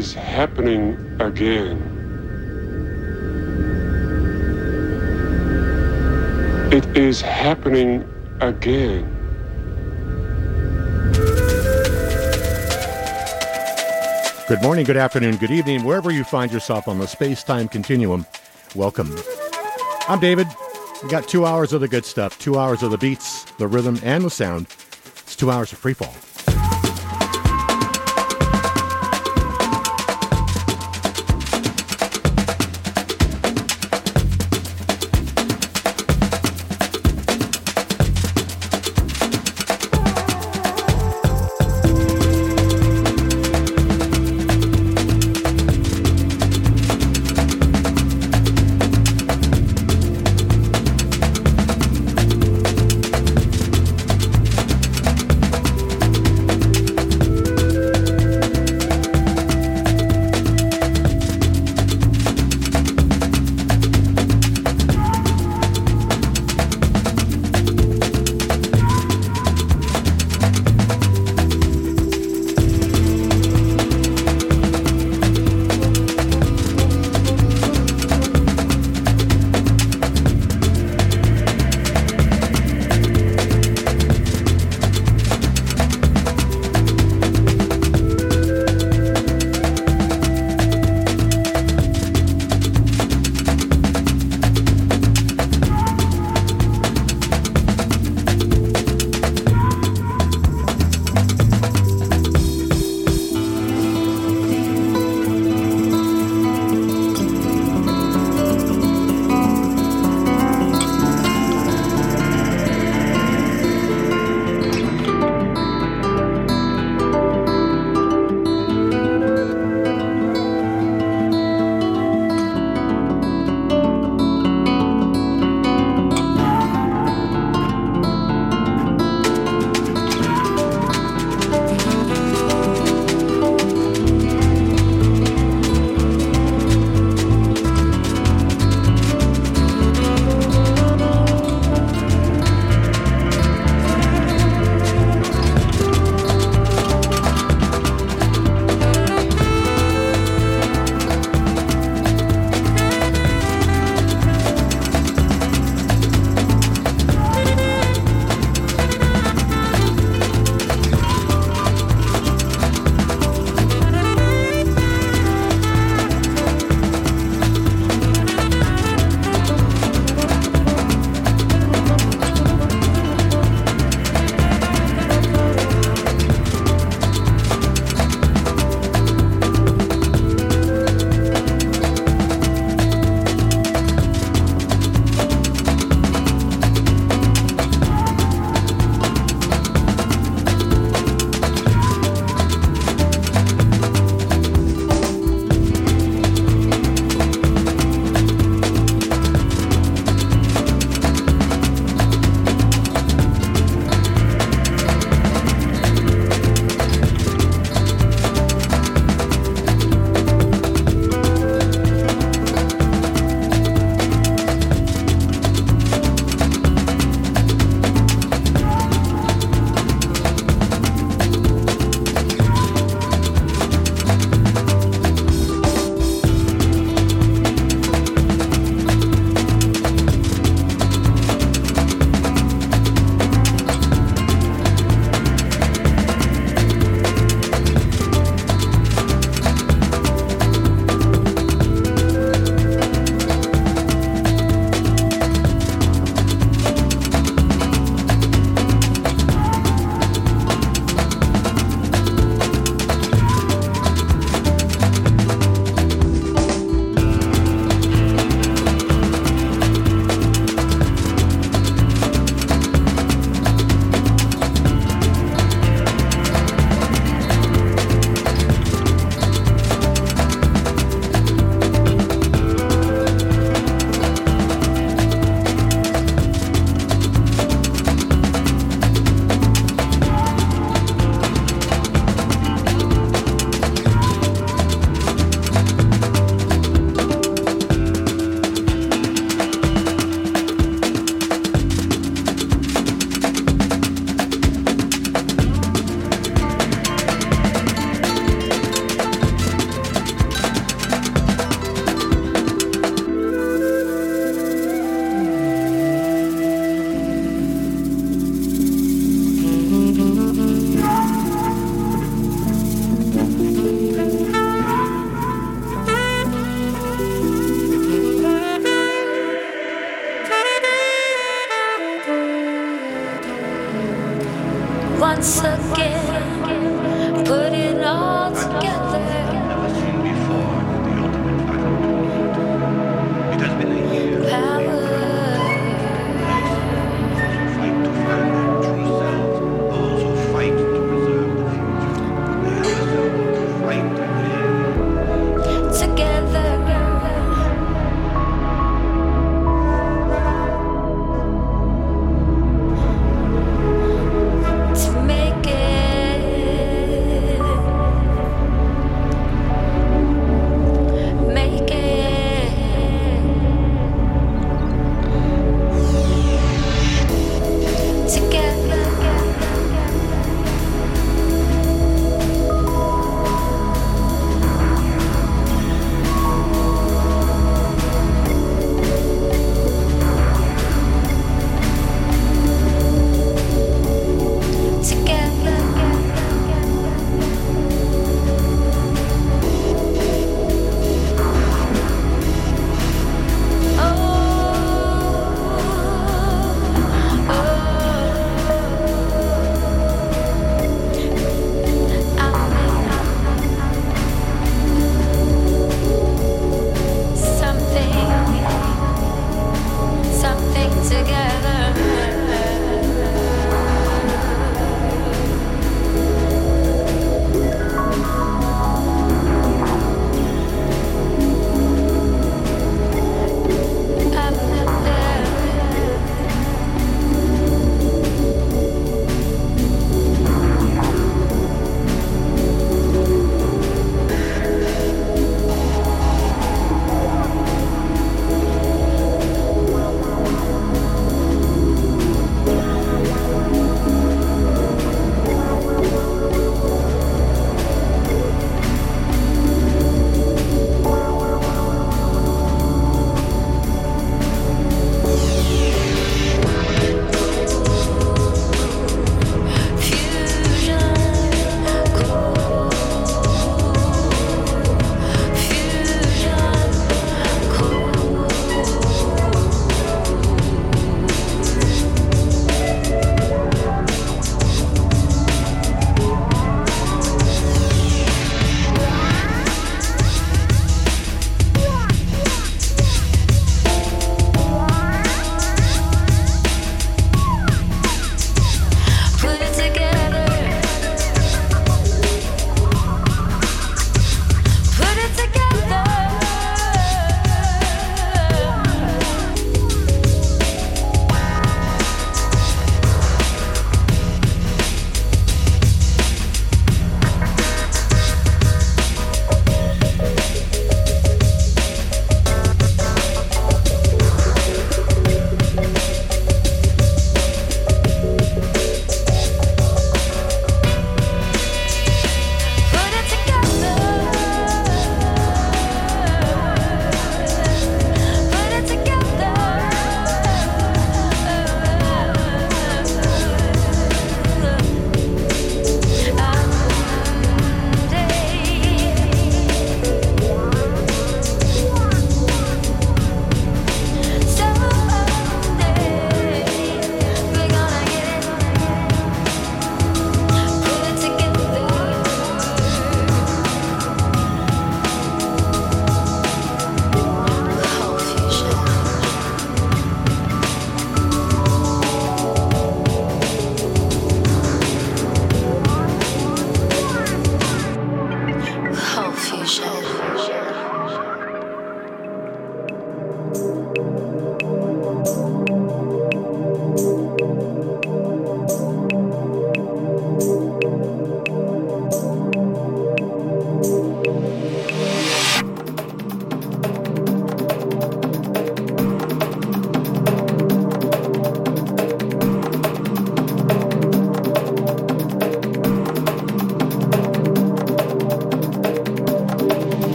is happening again. It is happening again. Good morning, good afternoon, good evening, wherever you find yourself on the space time continuum. Welcome. I'm David. We got two hours of the good stuff, two hours of the beats, the rhythm, and the sound. It's two hours of free fall.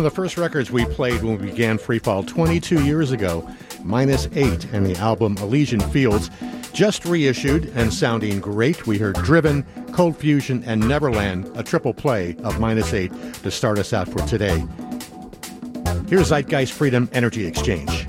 Of the first records we played when we began Freefall 22 years ago, Minus 8 and the album Elysian Fields, just reissued and sounding great. We heard Driven, Cold Fusion, and Neverland, a triple play of Minus 8 to start us out for today. Here's Zeitgeist Freedom Energy Exchange.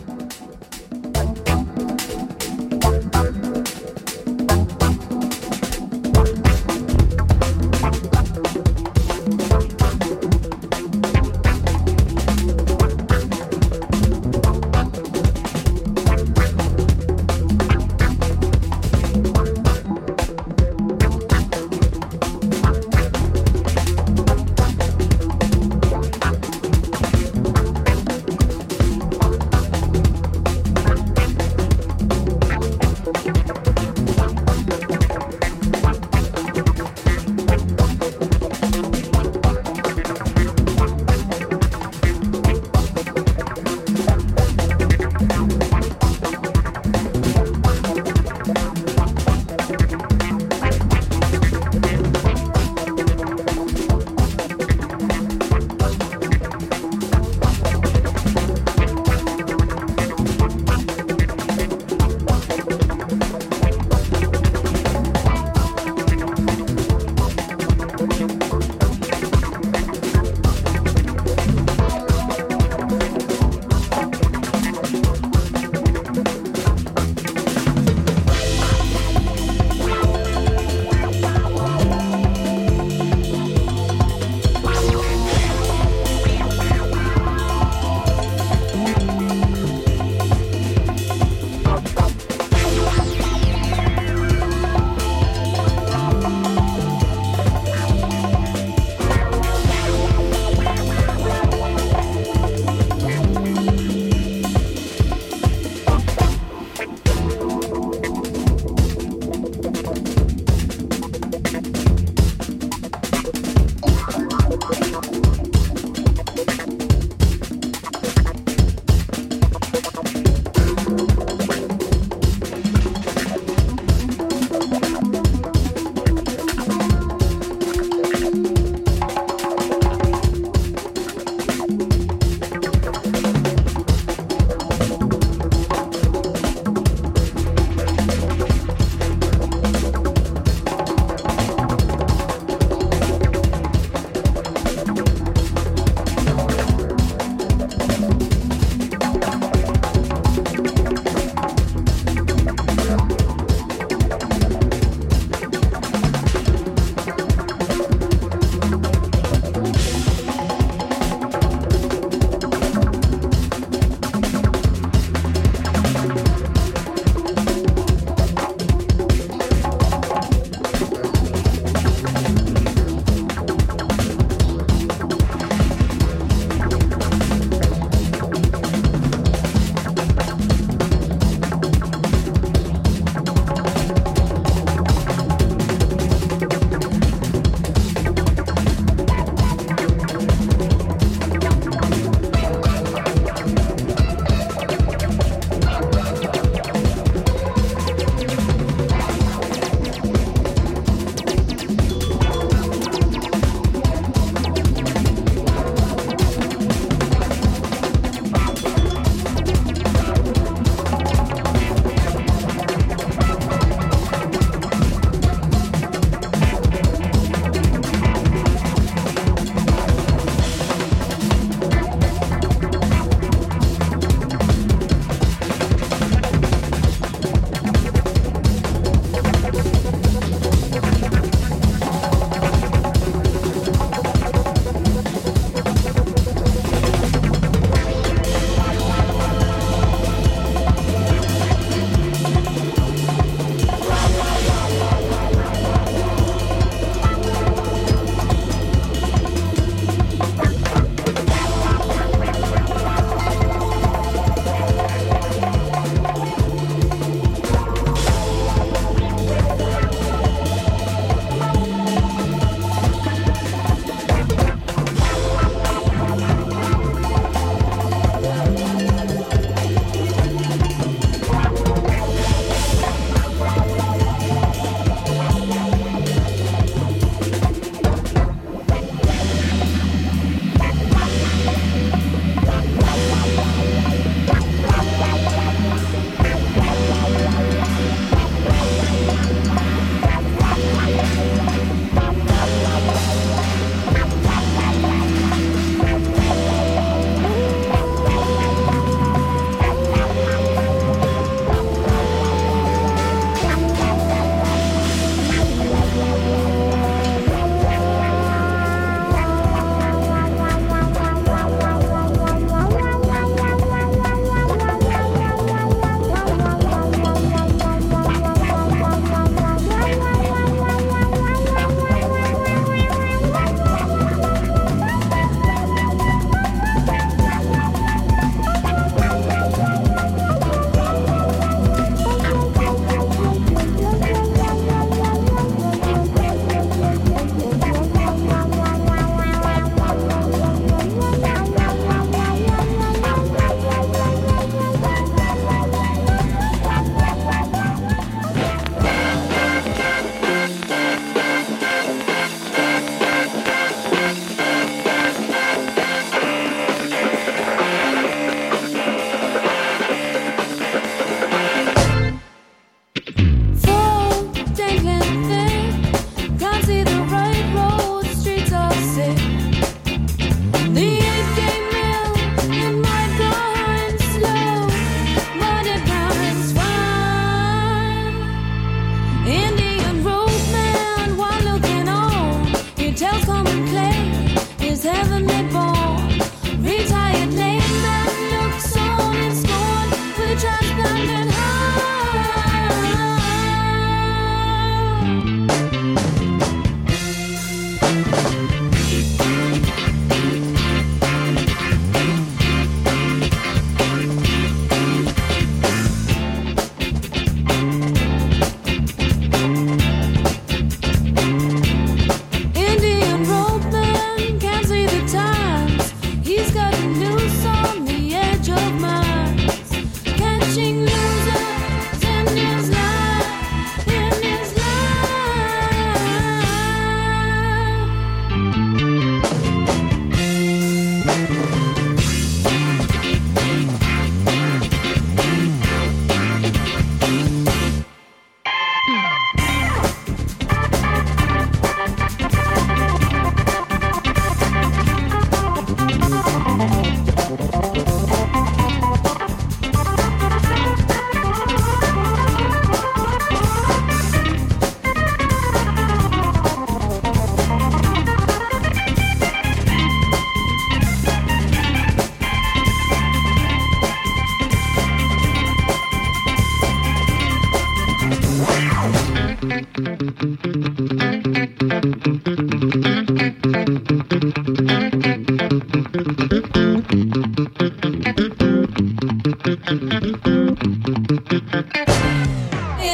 In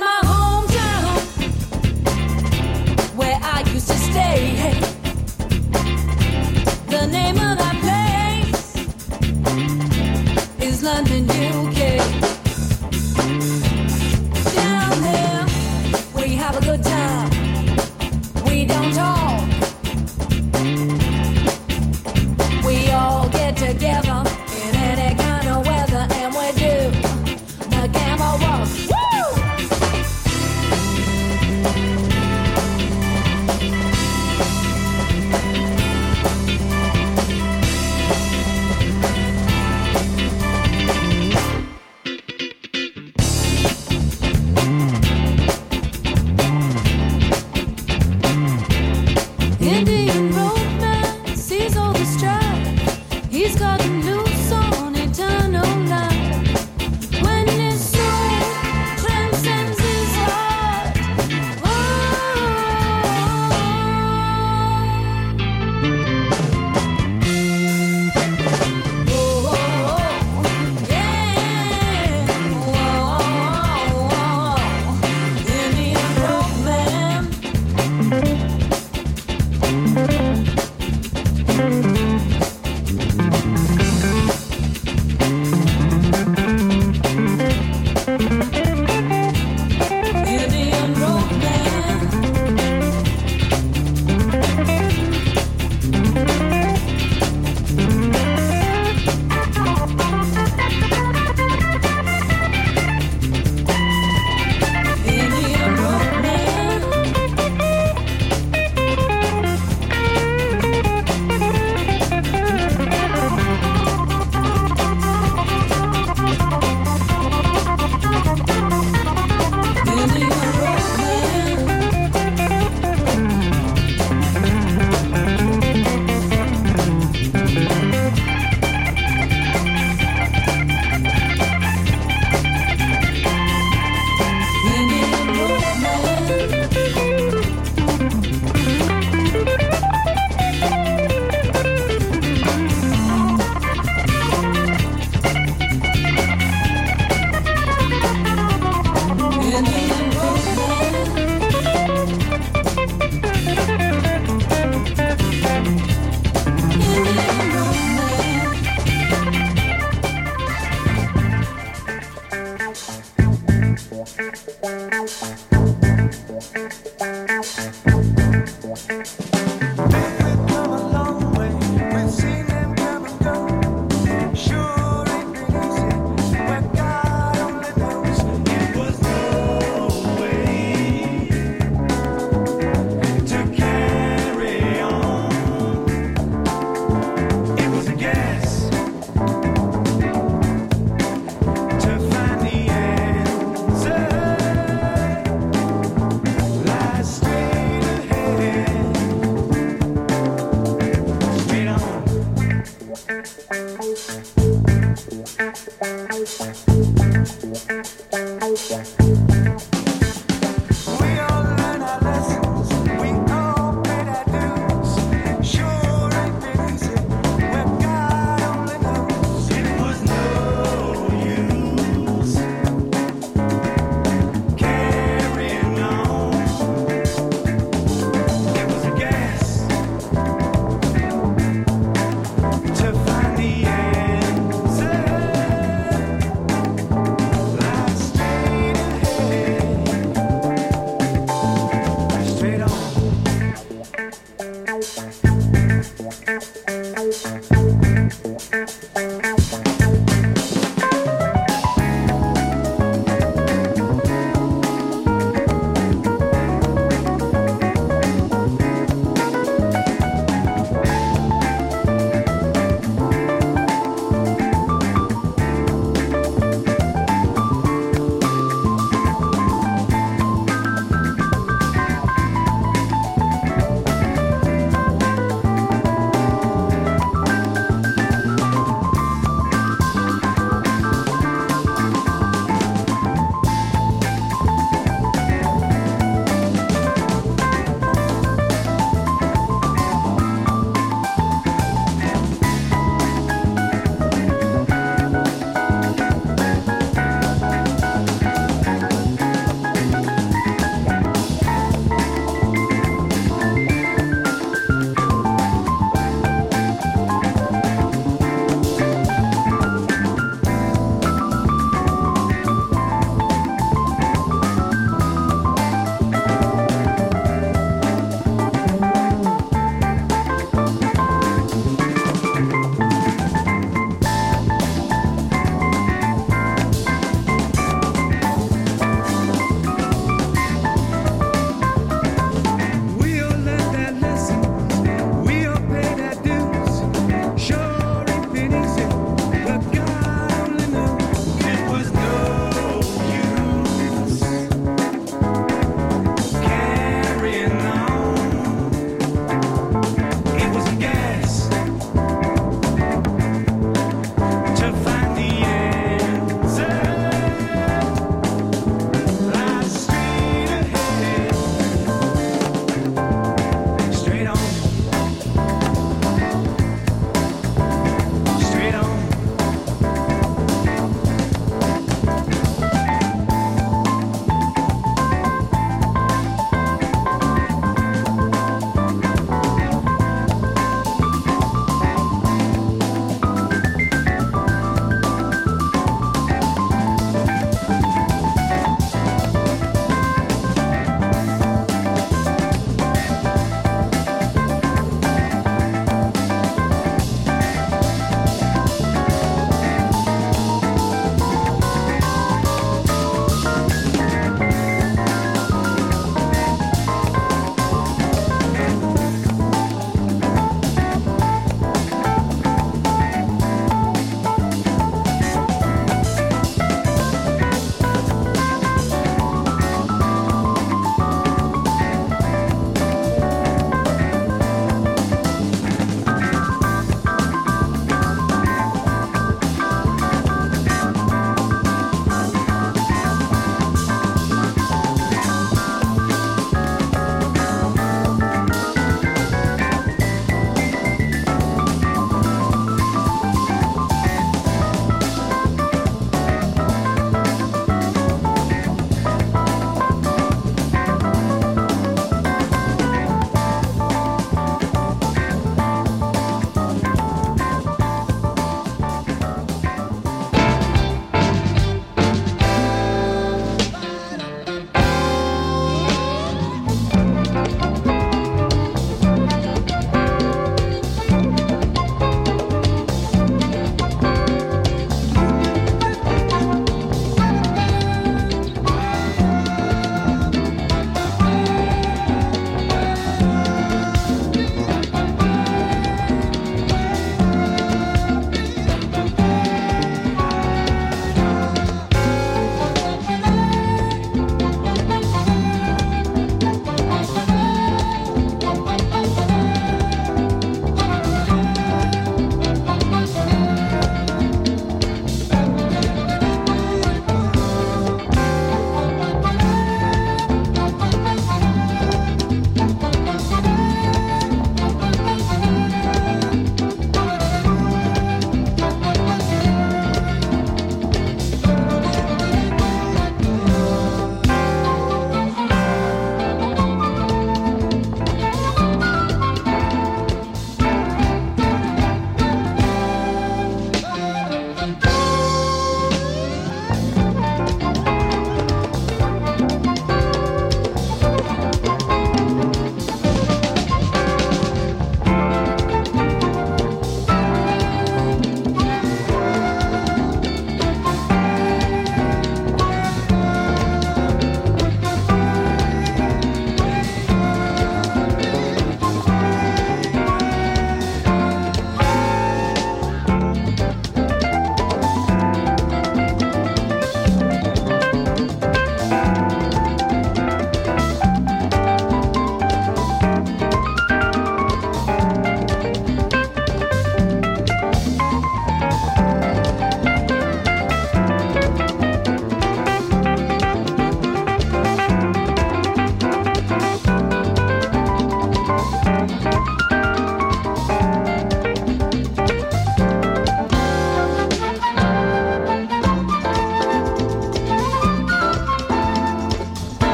my hometown, where I used to stay, the name of that place is London, you.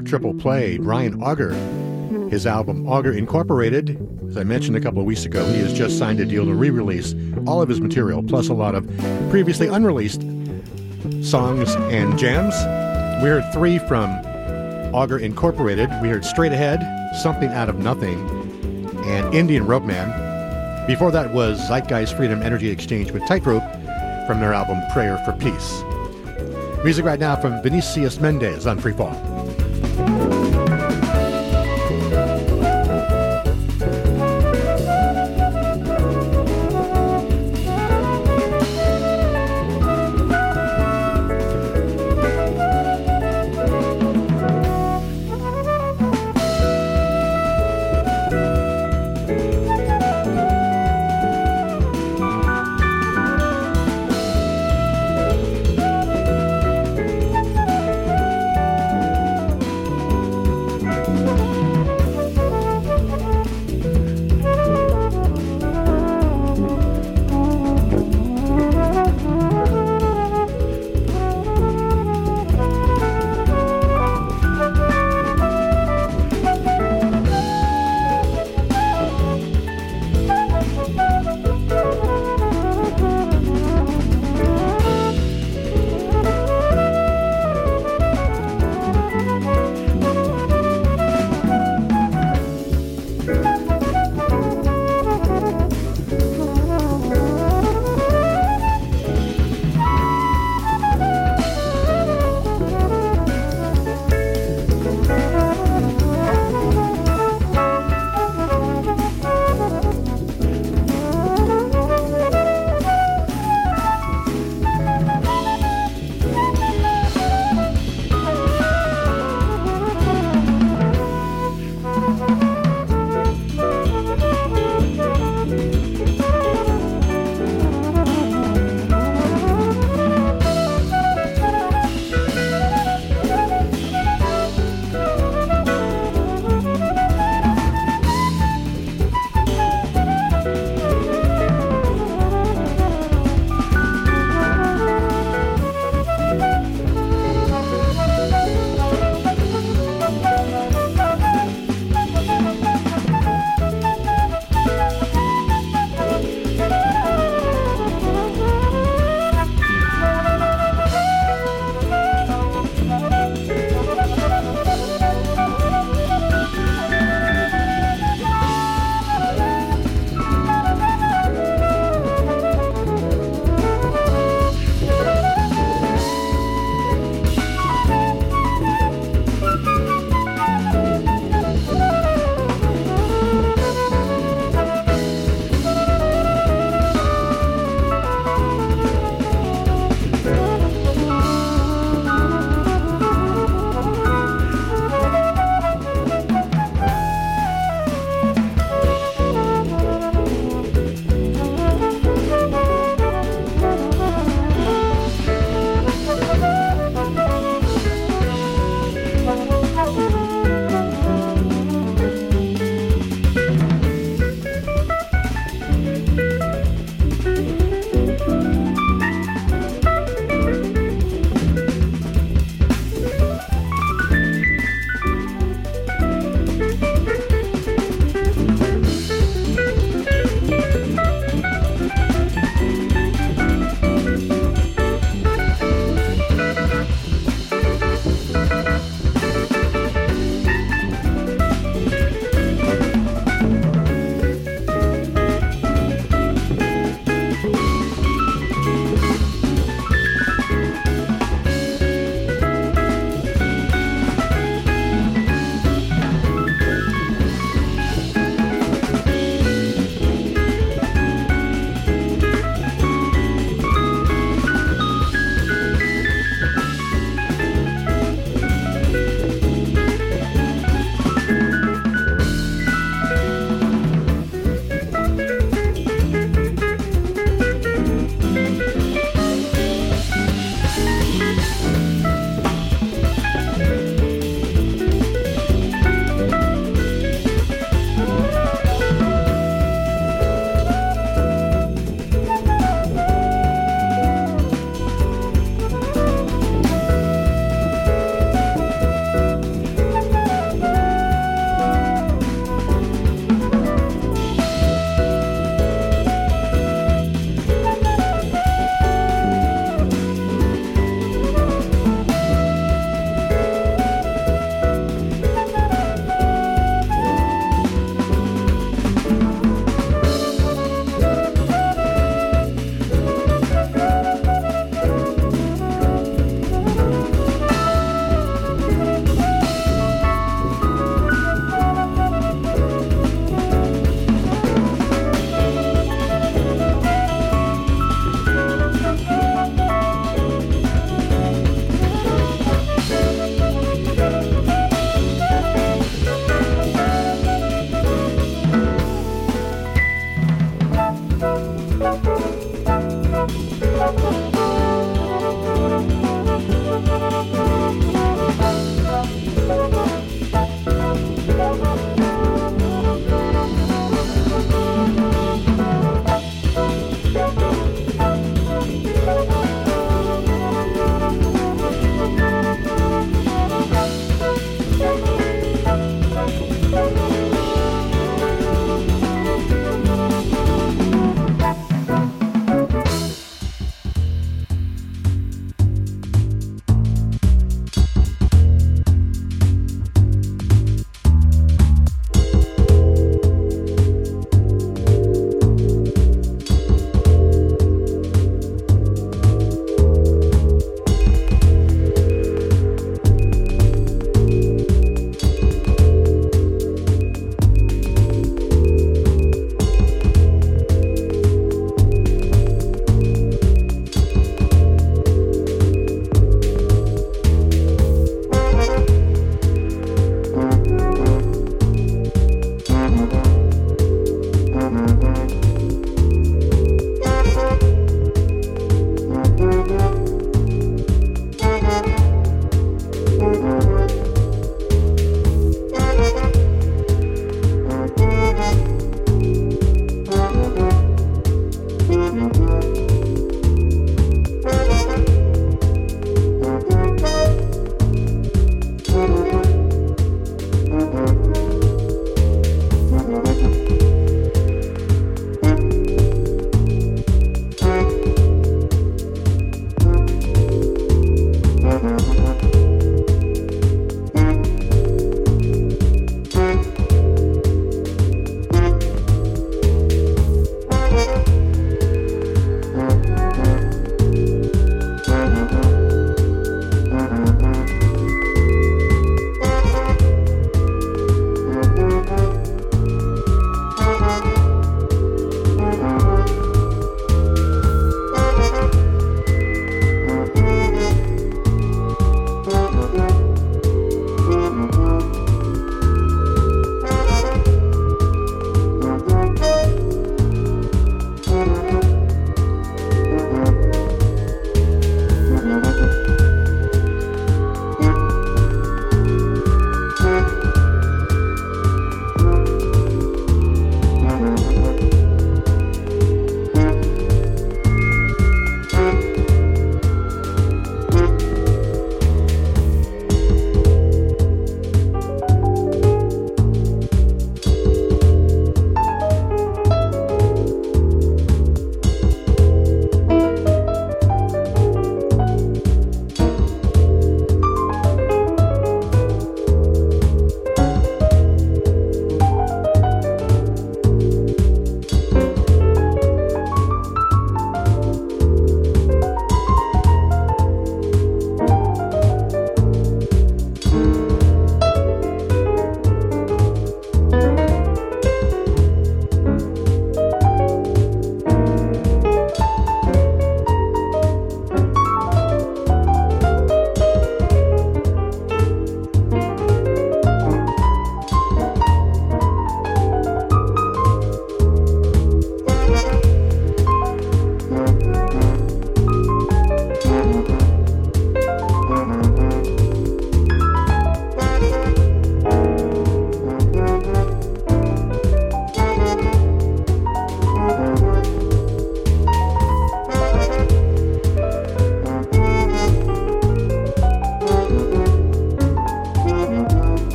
Triple play, Brian Auger. His album Auger Incorporated. As I mentioned a couple of weeks ago, he has just signed a deal to re release all of his material, plus a lot of previously unreleased songs and jams. We heard three from Auger Incorporated. We heard Straight Ahead, Something Out of Nothing, and Indian Rope Man. Before that was Zeitgeist Freedom Energy Exchange with Tightrope from their album Prayer for Peace. Music right now from Vinicius Mendez on Freefall.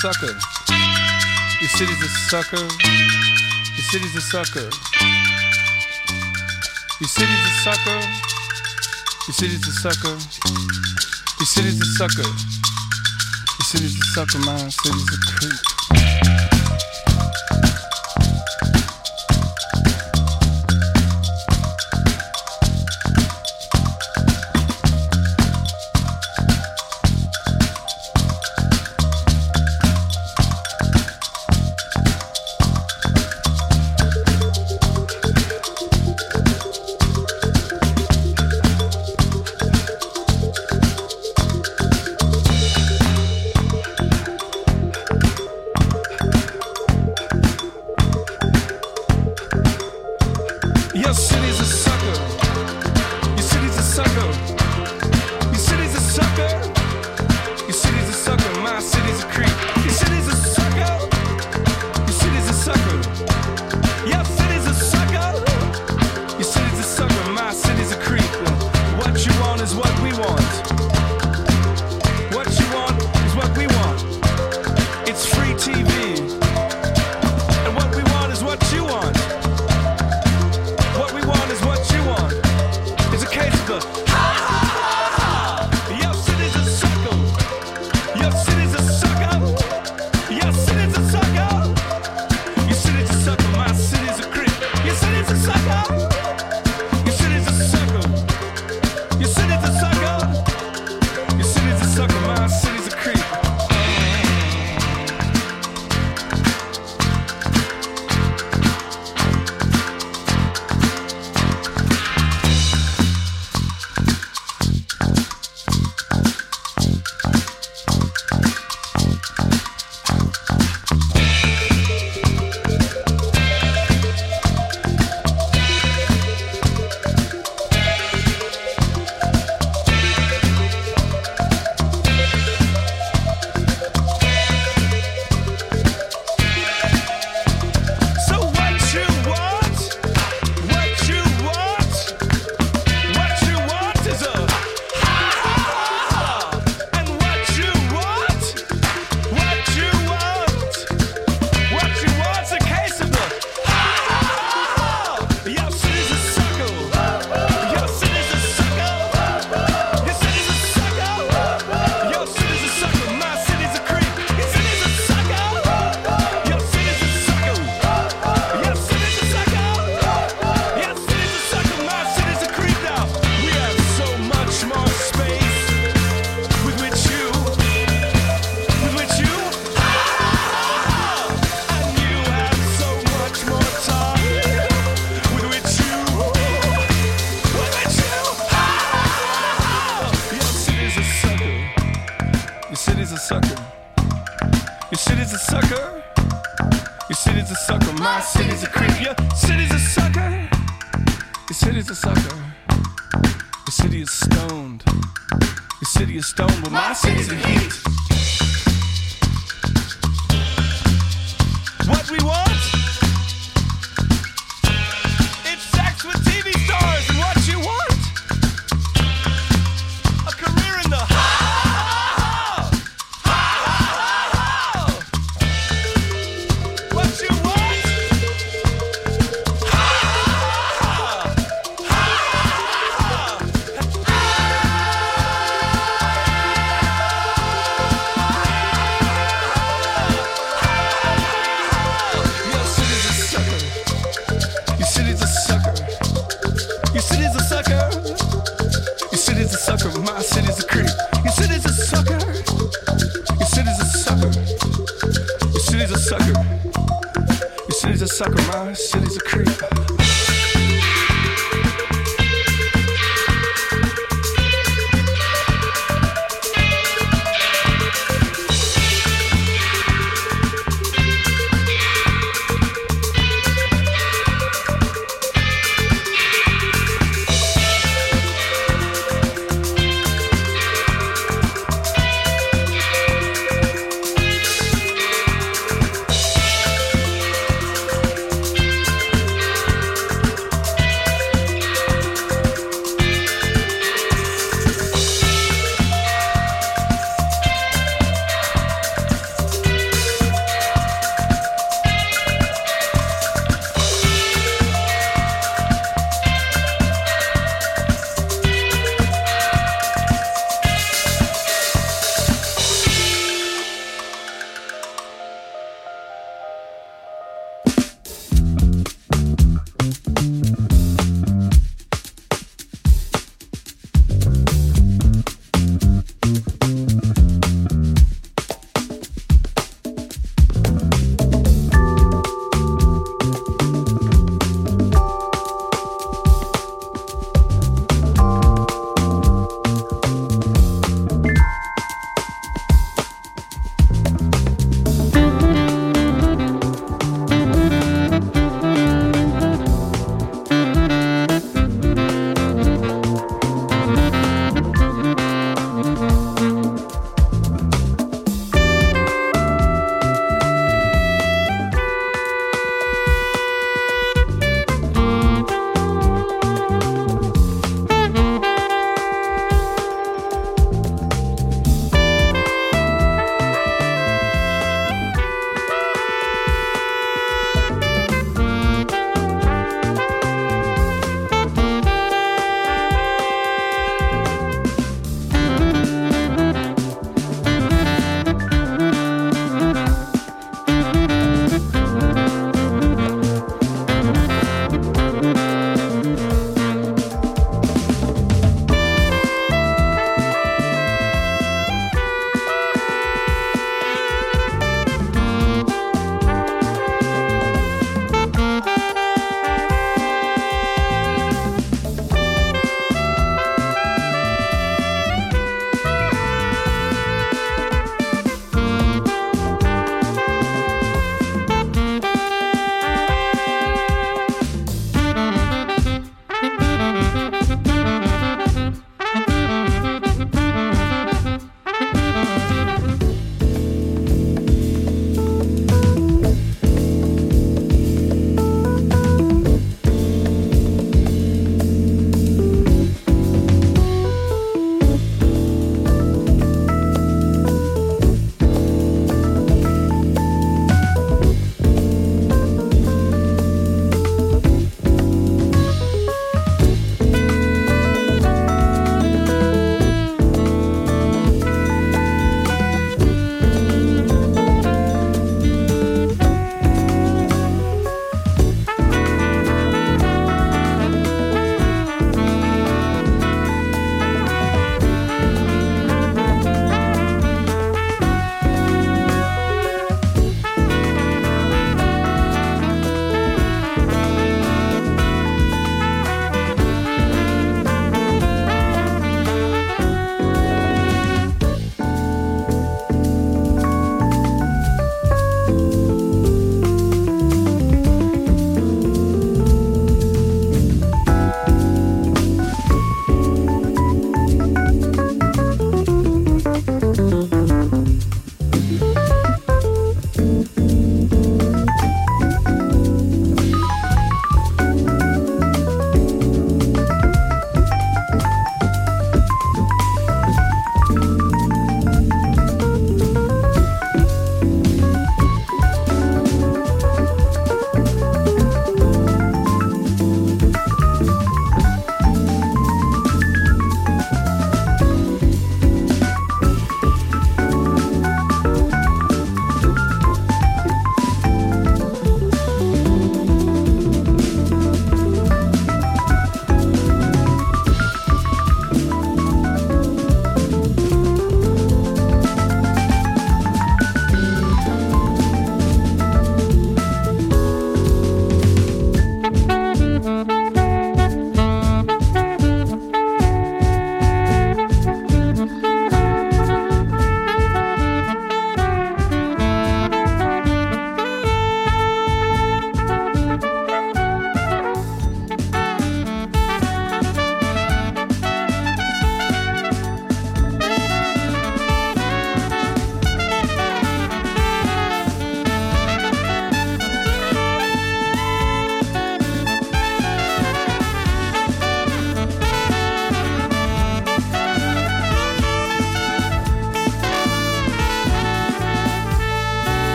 Sucker. Your city's a sucker. Your city's a sucker. Your city's a sucker. Your city's a sucker. Your city's a sucker. Your city's a sucker. My city's a creep.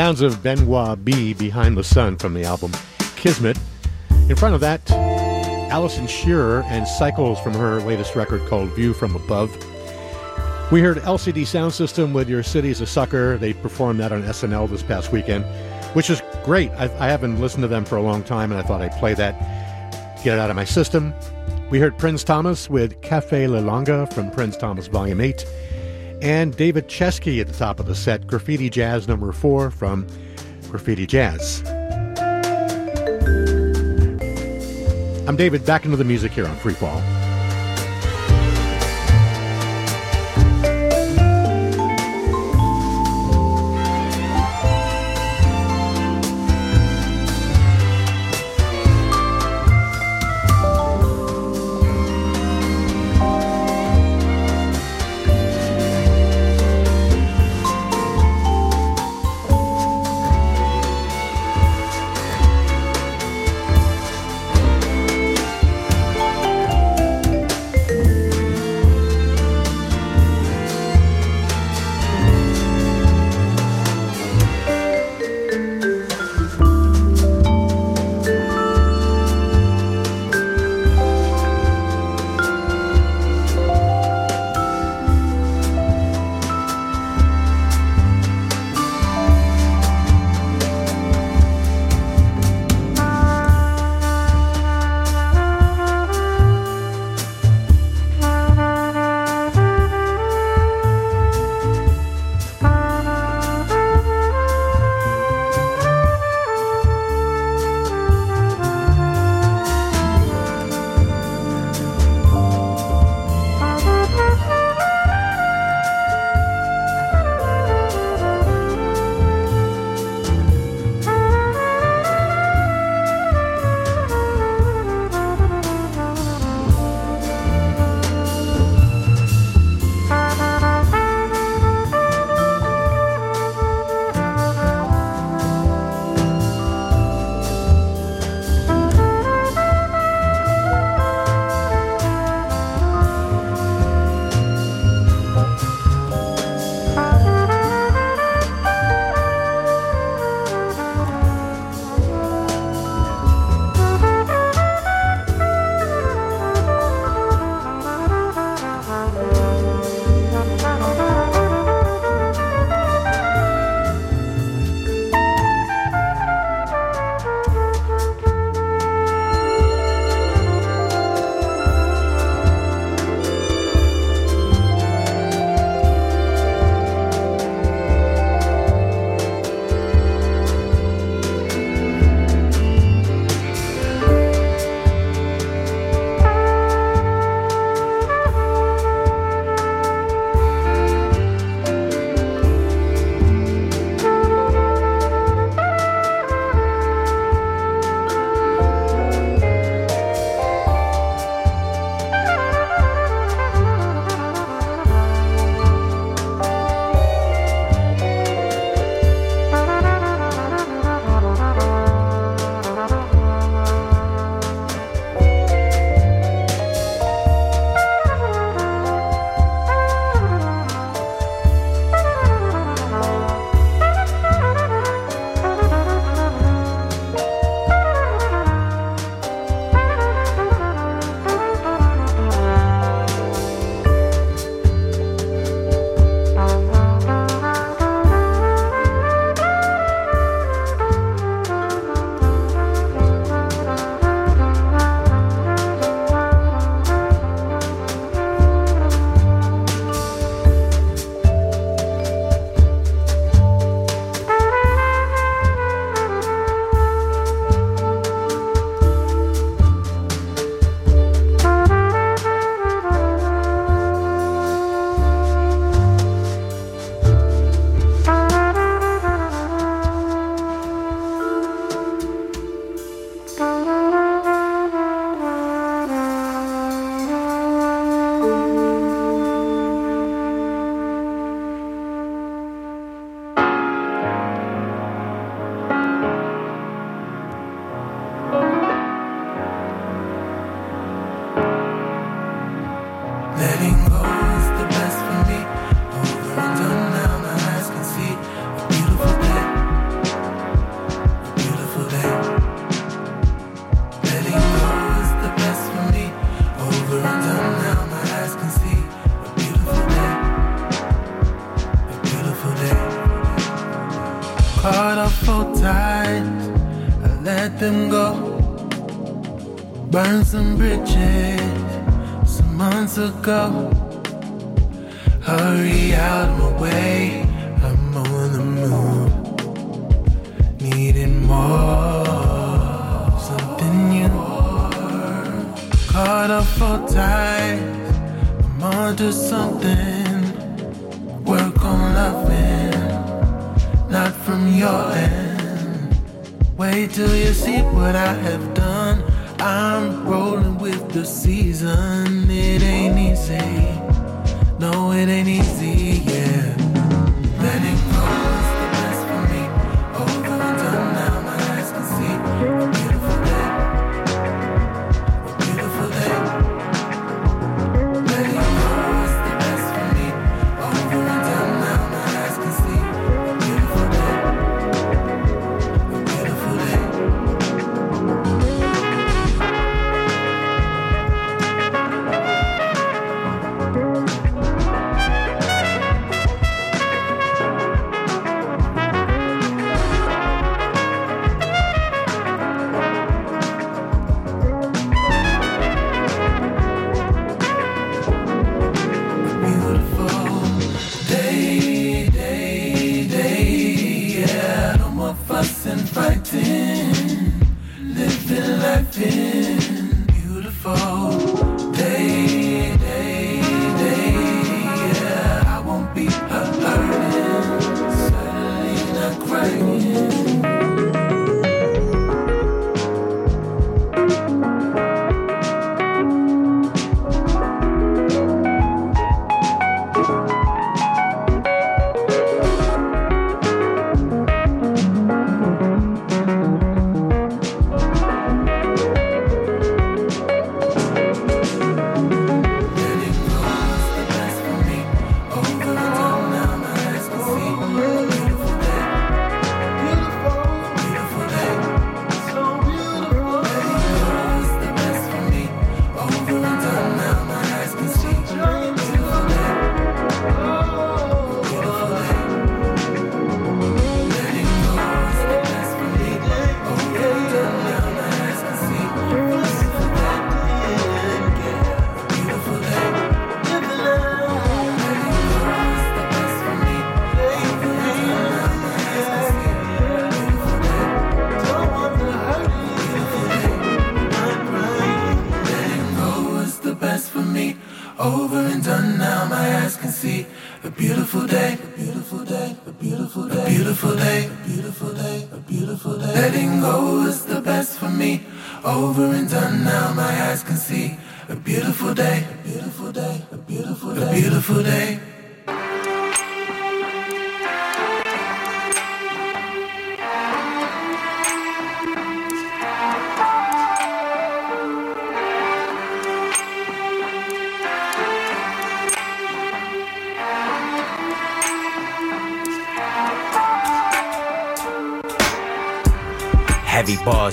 Sounds of Benoit B behind the sun from the album Kismet. In front of that, Allison Shearer and Cycles from her latest record called View from Above. We heard LCD Soundsystem with Your City's a Sucker. They performed that on SNL this past weekend, which is great. I, I haven't listened to them for a long time, and I thought I'd play that, get it out of my system. We heard Prins Thomas with Cafe La Longa from Prins Thomas Volume 8 and David Chesky at the top of the set, Graffiti Jazz number four from Graffiti Jazz. I'm David, back into the music here on Freefall.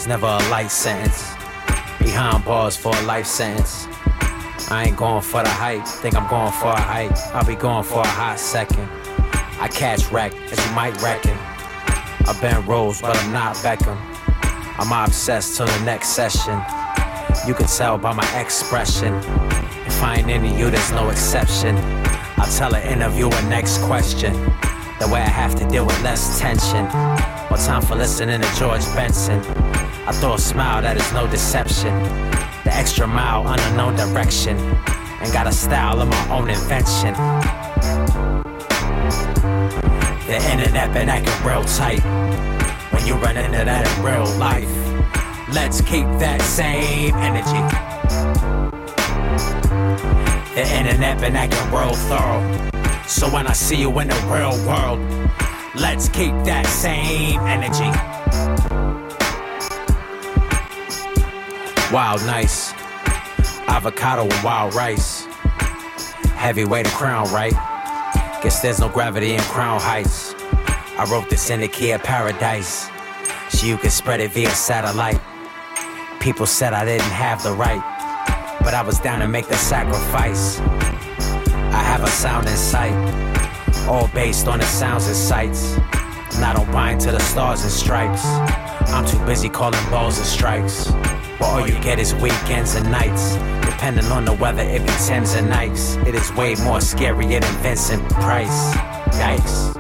Never a light sentence. Behind bars for a life sentence. I ain't going for the hype, think I'm going for a hike. I'll be going for a hot second. I catch wreck, as you might reckon. I've been Rose, but I'm not Beckham. I'm obsessed till the next session. You can tell by my expression. If I ain't into you, there's no exception. I'll tell an interviewer next question. The way I have to deal with less tension. More time for listening to George Benson. I throw a smile that is no deception. The extra mile, unknown direction. And got a style of my own invention. The internet been acting real tight. When you run into that in real life. Let's keep that same energy. The internet been acting real thorough. So when I see you in the real world, let's keep that same energy. Wild nice, avocado and wild rice. Heavyweight of crown, right? Guess there's no gravity in crown heights. I wrote this in the key of paradise, so you can spread it via satellite. People said I didn't have the right, but I was down to make the sacrifice. I have a sound in sight, all based on the sounds and sights. And I don't bind to the stars and stripes. I'm too busy calling balls and strikes. But all you get is weekends and nights. Depending on the weather, if it be Thames and nights. It is way more scarier than Vincent Price. Yikes.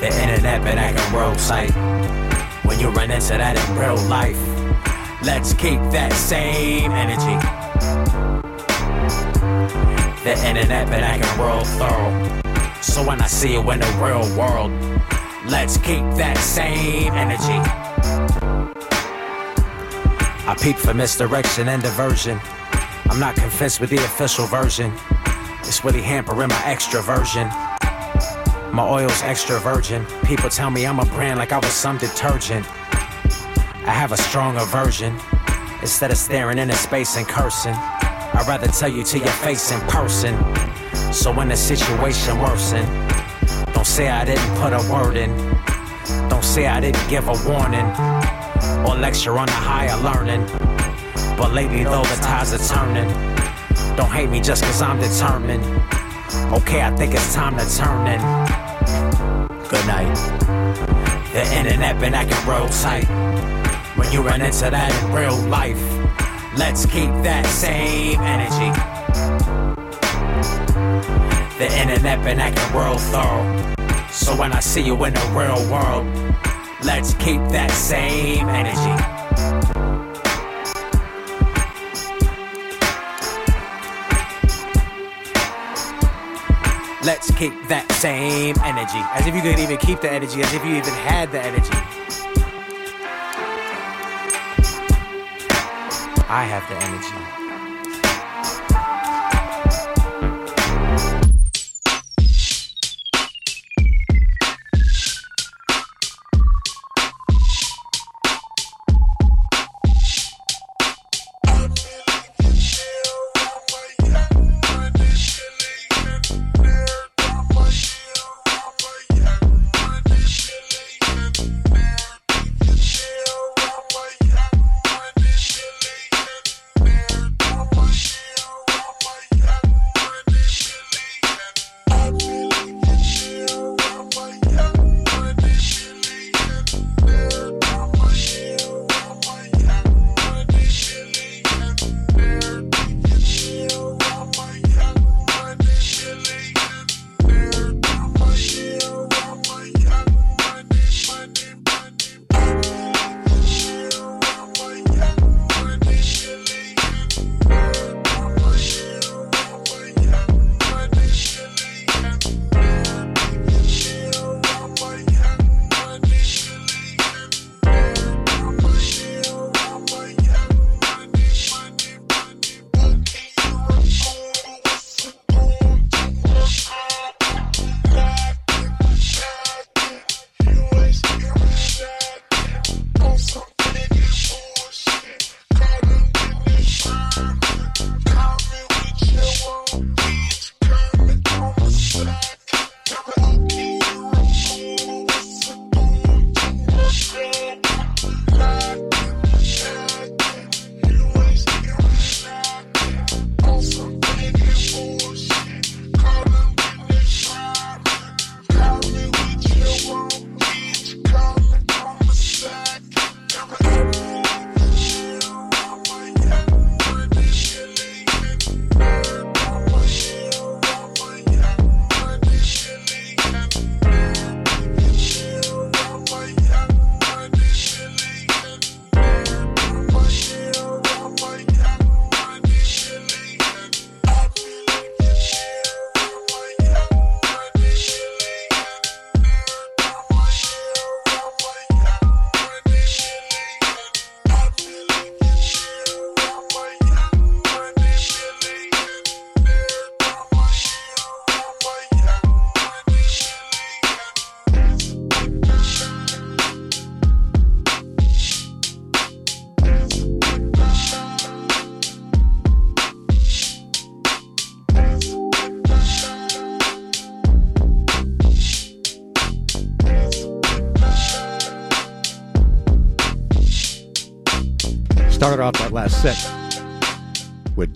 The internet been acting world tight. When you run into that in real life, let's keep that same energy. The internet been acting world thorough. So when I see you in the real world, let's keep that same energy. I peep for misdirection and diversion. I'm not convinced with the official version. It's really hampering my extroversion. My oil's extra virgin. People tell me I'm a brand like I was some detergent. I have a strong aversion. Instead of staring into space and cursing, I'd rather tell you to your face in person. So when the situation worsen, don't say I didn't put a word in. Don't say I didn't give a warning or lecture on the higher learning. But lately, though, the tides are turning. Don't hate me just cause I'm determined. Okay, I think it's time to turn in. Good night. The internet been acting real tight. When you run into that in real life, let's keep that same energy. The internet been acting real thorough. So when I see you in the real world, let's keep that same energy. Let's keep that same energy. As if you could even keep the energy, as if you even had the energy. I have the energy.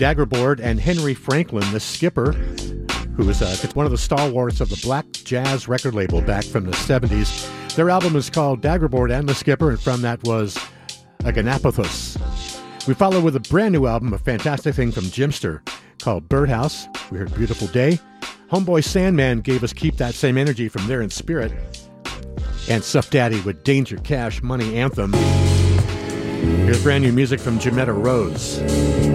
Daggerboard and Henry Franklin, the skipper, who was uh, one of the stalwarts of the Black Jazz record label back from the 70s. Their album is called Daggerboard and the Skipper, and from that was Agapanthus. We follow with a brand new album, a fantastic thing from Jimpster called Birdhouse. We heard Beautiful Day. Homeboy Sandman gave us Keep That Same Energy from there in Spirit. And Suff Daddy with Danger Cash Money Anthem. Here's brand new music from Jametta Rose.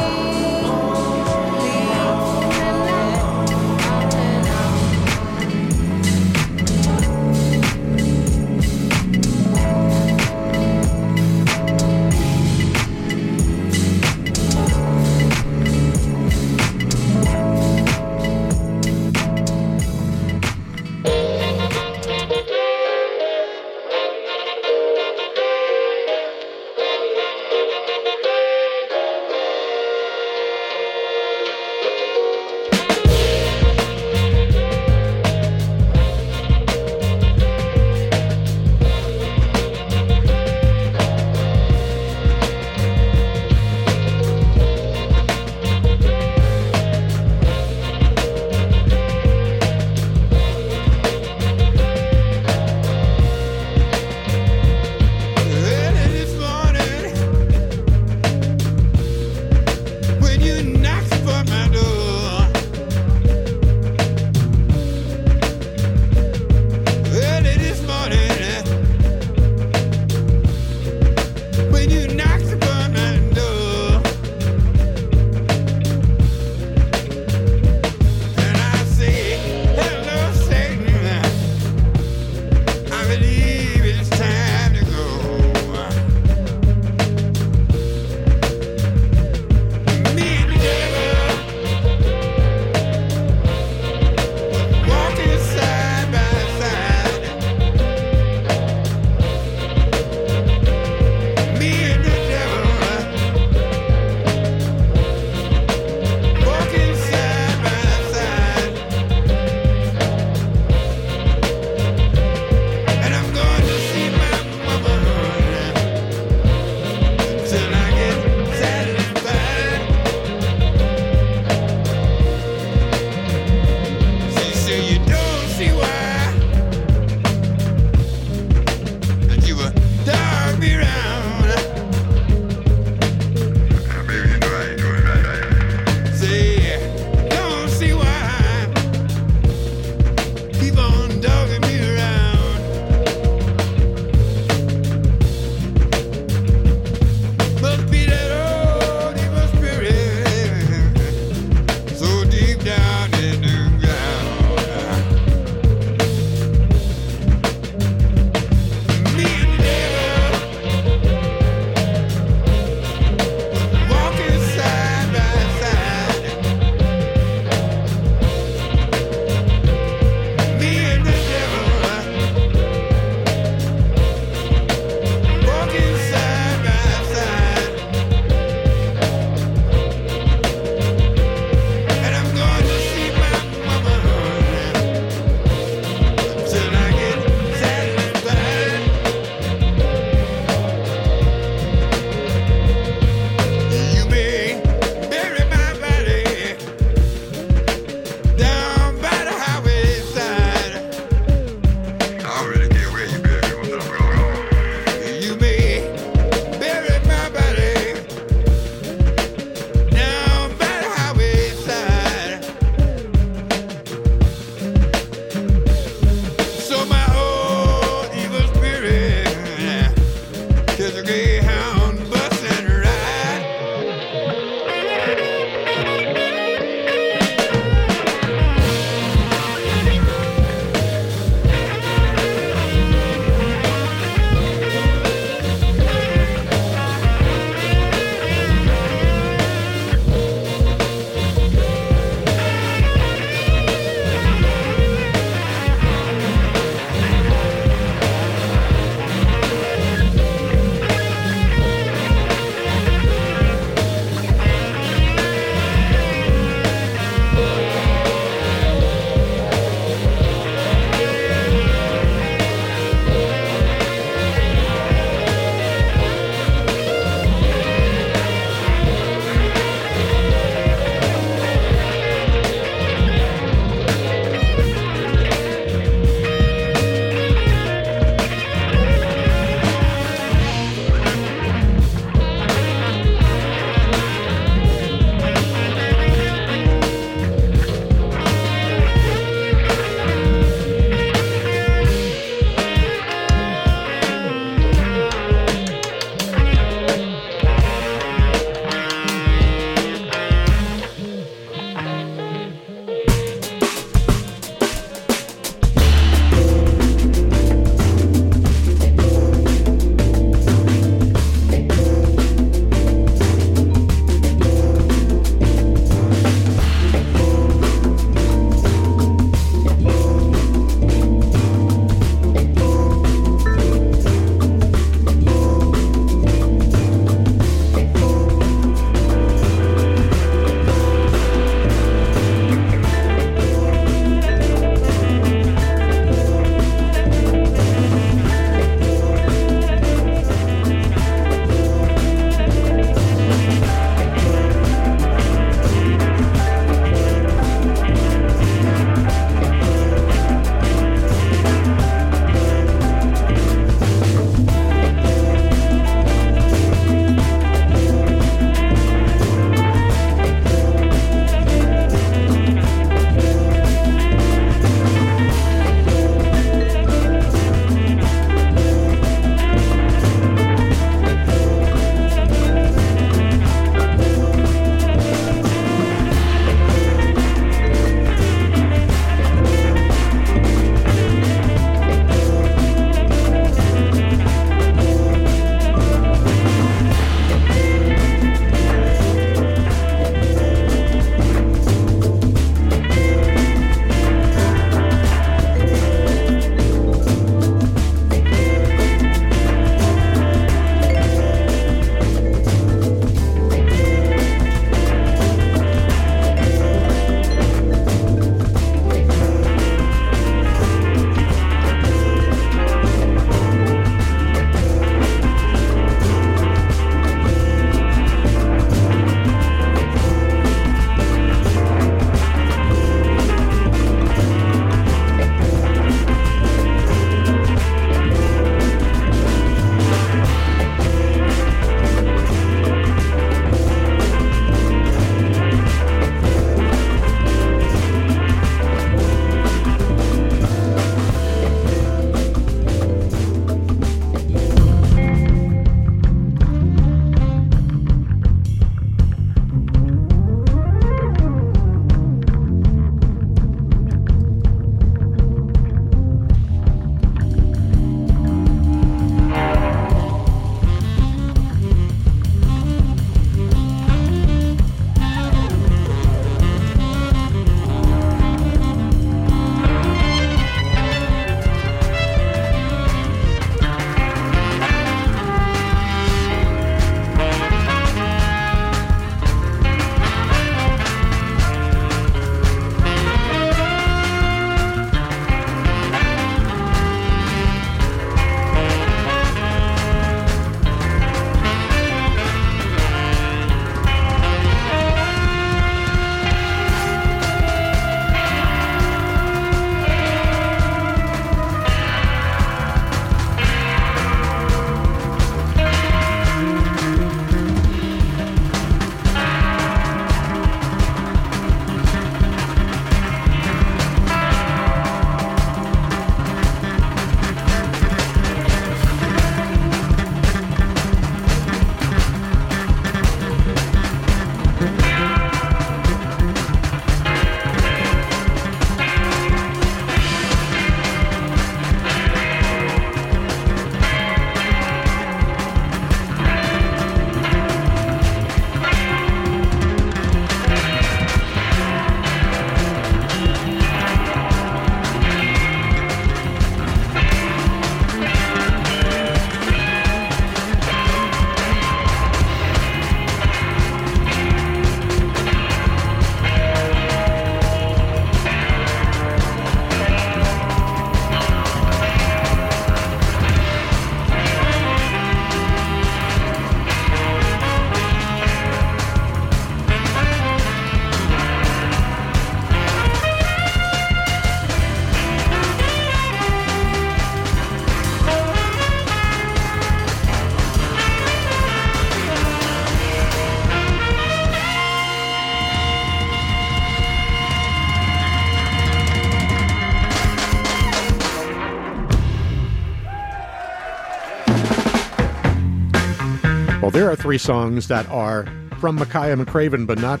There are three songs that are from Makaya McCraven, but not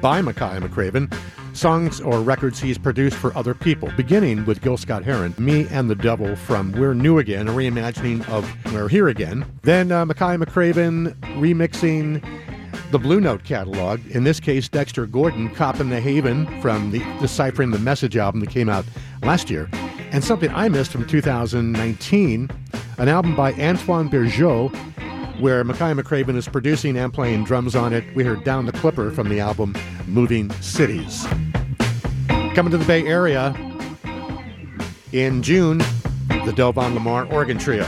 by Makaya McCraven. Songs or records he's produced for other people, beginning with Gil Scott Heron, Me and the Devil from We're New Again, a reimagining of We're Here Again. Then uh, Makaya McCraven remixing the Blue Note catalog, in this case, Dexter Gordon, Coppin the Haven from the Deciphering the Message album that came out last year. And something I missed from 2019, an album by Antoine Berjeaut where Makaya McCraven is producing and playing drums on it. We heard Down the Clipper from the album Moving Cities. Coming to the Bay Area in June, the Delvon Lamarr Organ Trio.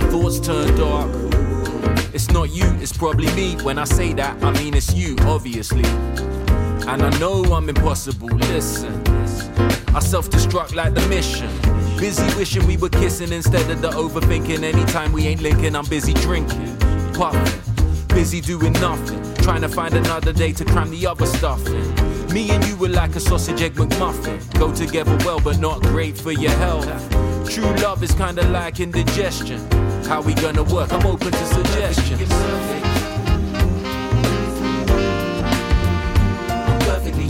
My thoughts turn dark. It's not you, it's probably me. When I say that, I mean it's you, obviously. And I know I'm impossible, listen. I self destruct like the mission. Busy wishing we were kissing instead of the overthinking. Anytime we ain't linking, I'm busy drinking, puffing, busy doing nothing. Trying to find another day to cram the other stuff in. Me and you were like a sausage egg McMuffin. Go together well, but not great for your health. True love is kinda like indigestion. How we gonna work? I'm open to suggestions. Perfectly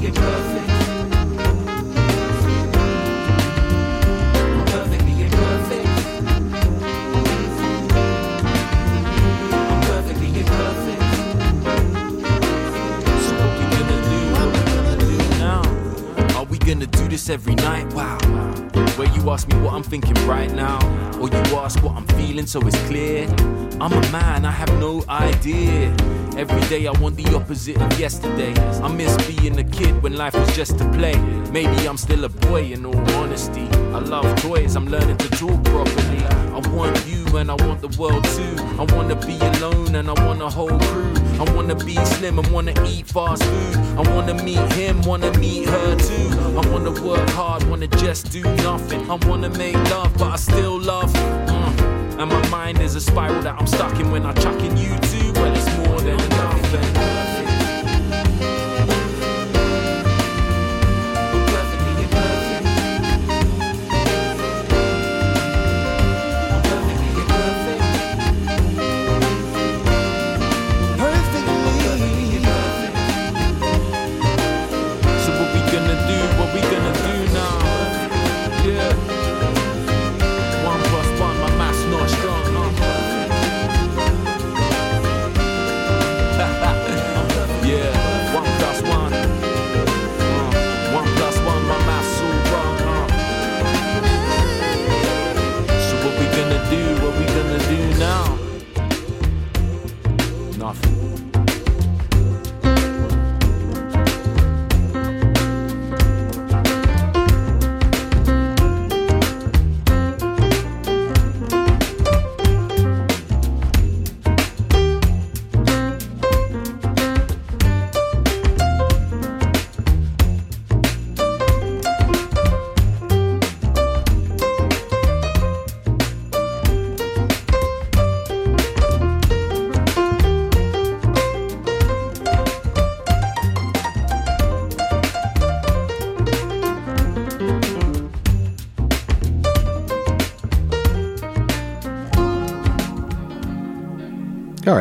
gonna do this every night? Wow. Where you ask me what I'm thinking right now, or you ask what I'm feeling so it's clear. I'm a man, I have no idea. Every day I want the opposite of yesterday. I miss being a kid when life was just to play. Maybe I'm still a boy in all honesty. I love toys, I'm learning to talk properly. I want you and I want the world too. I wanna be alone and I want a whole crew. I wanna be slim and wanna eat fast food. I wanna meet him, wanna meet her too. I wanna work hard, wanna just do nothing. I wanna make love, but I still love. Mm. And my mind is a spiral that I'm stuck in when I chuck in you too. Than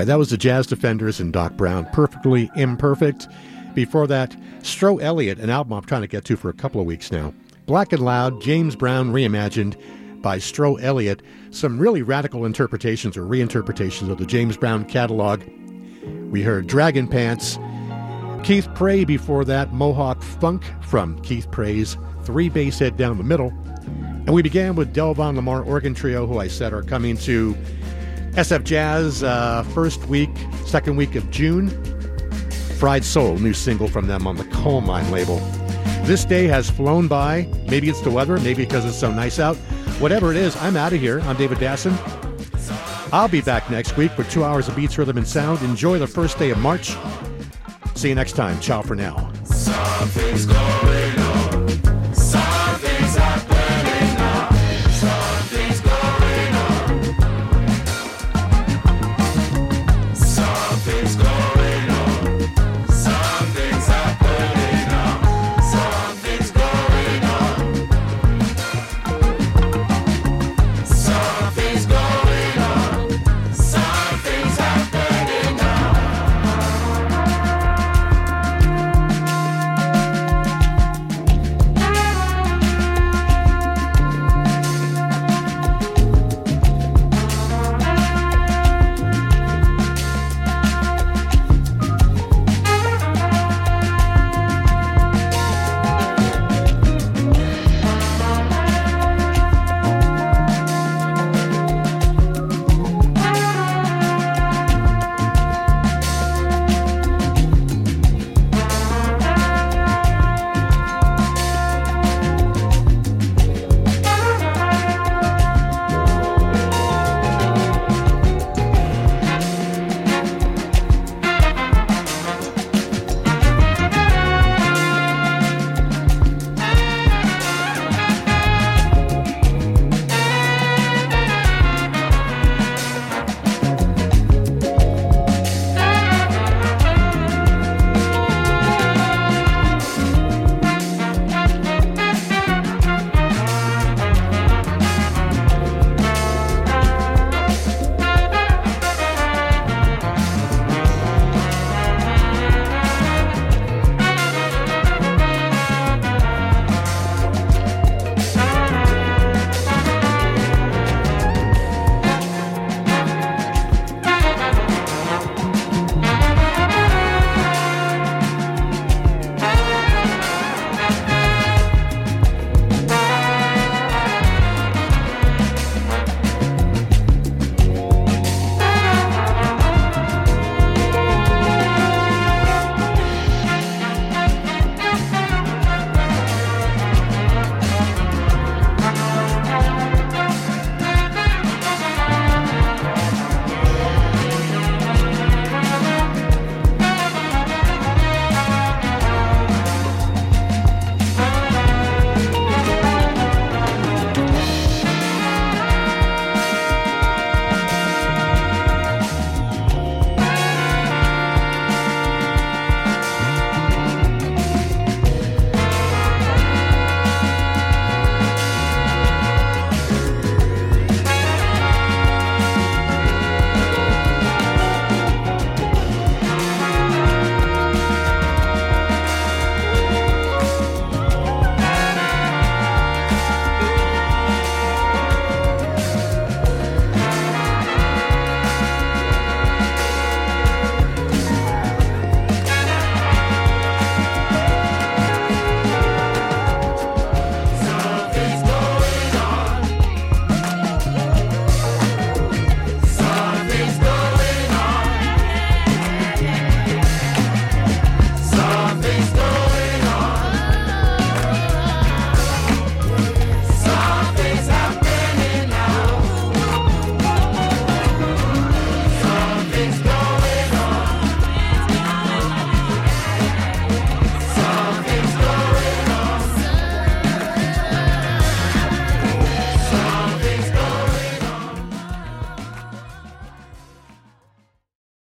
that was the Jazz Defenders and Doc Brown, Perfectly Imperfect. Before that, Stro Elliott, an album I'm trying to get to for a couple of weeks now. Black and Loud, James Brown reimagined by Stro Elliott. Some really radical interpretations or reinterpretations of the James Brown catalog. We heard Dragon Pants, Keith Prey before that, Mohawk Funk from Keith Prey's Three Bass Head Down the Middle. And we began with Delvon Lamarr Organ Trio, who I said are coming to SF Jazz uh, first week, second week of June. Fried Soul, new single from them on the Colemine label. This day has flown by. Maybe it's the weather, maybe because it's so nice out. Whatever it is, I'm out of here. I'm David Dasson. I'll be back next week for two hours of beats, rhythm, and sound. Enjoy the first day of March. See you next time. Ciao for now.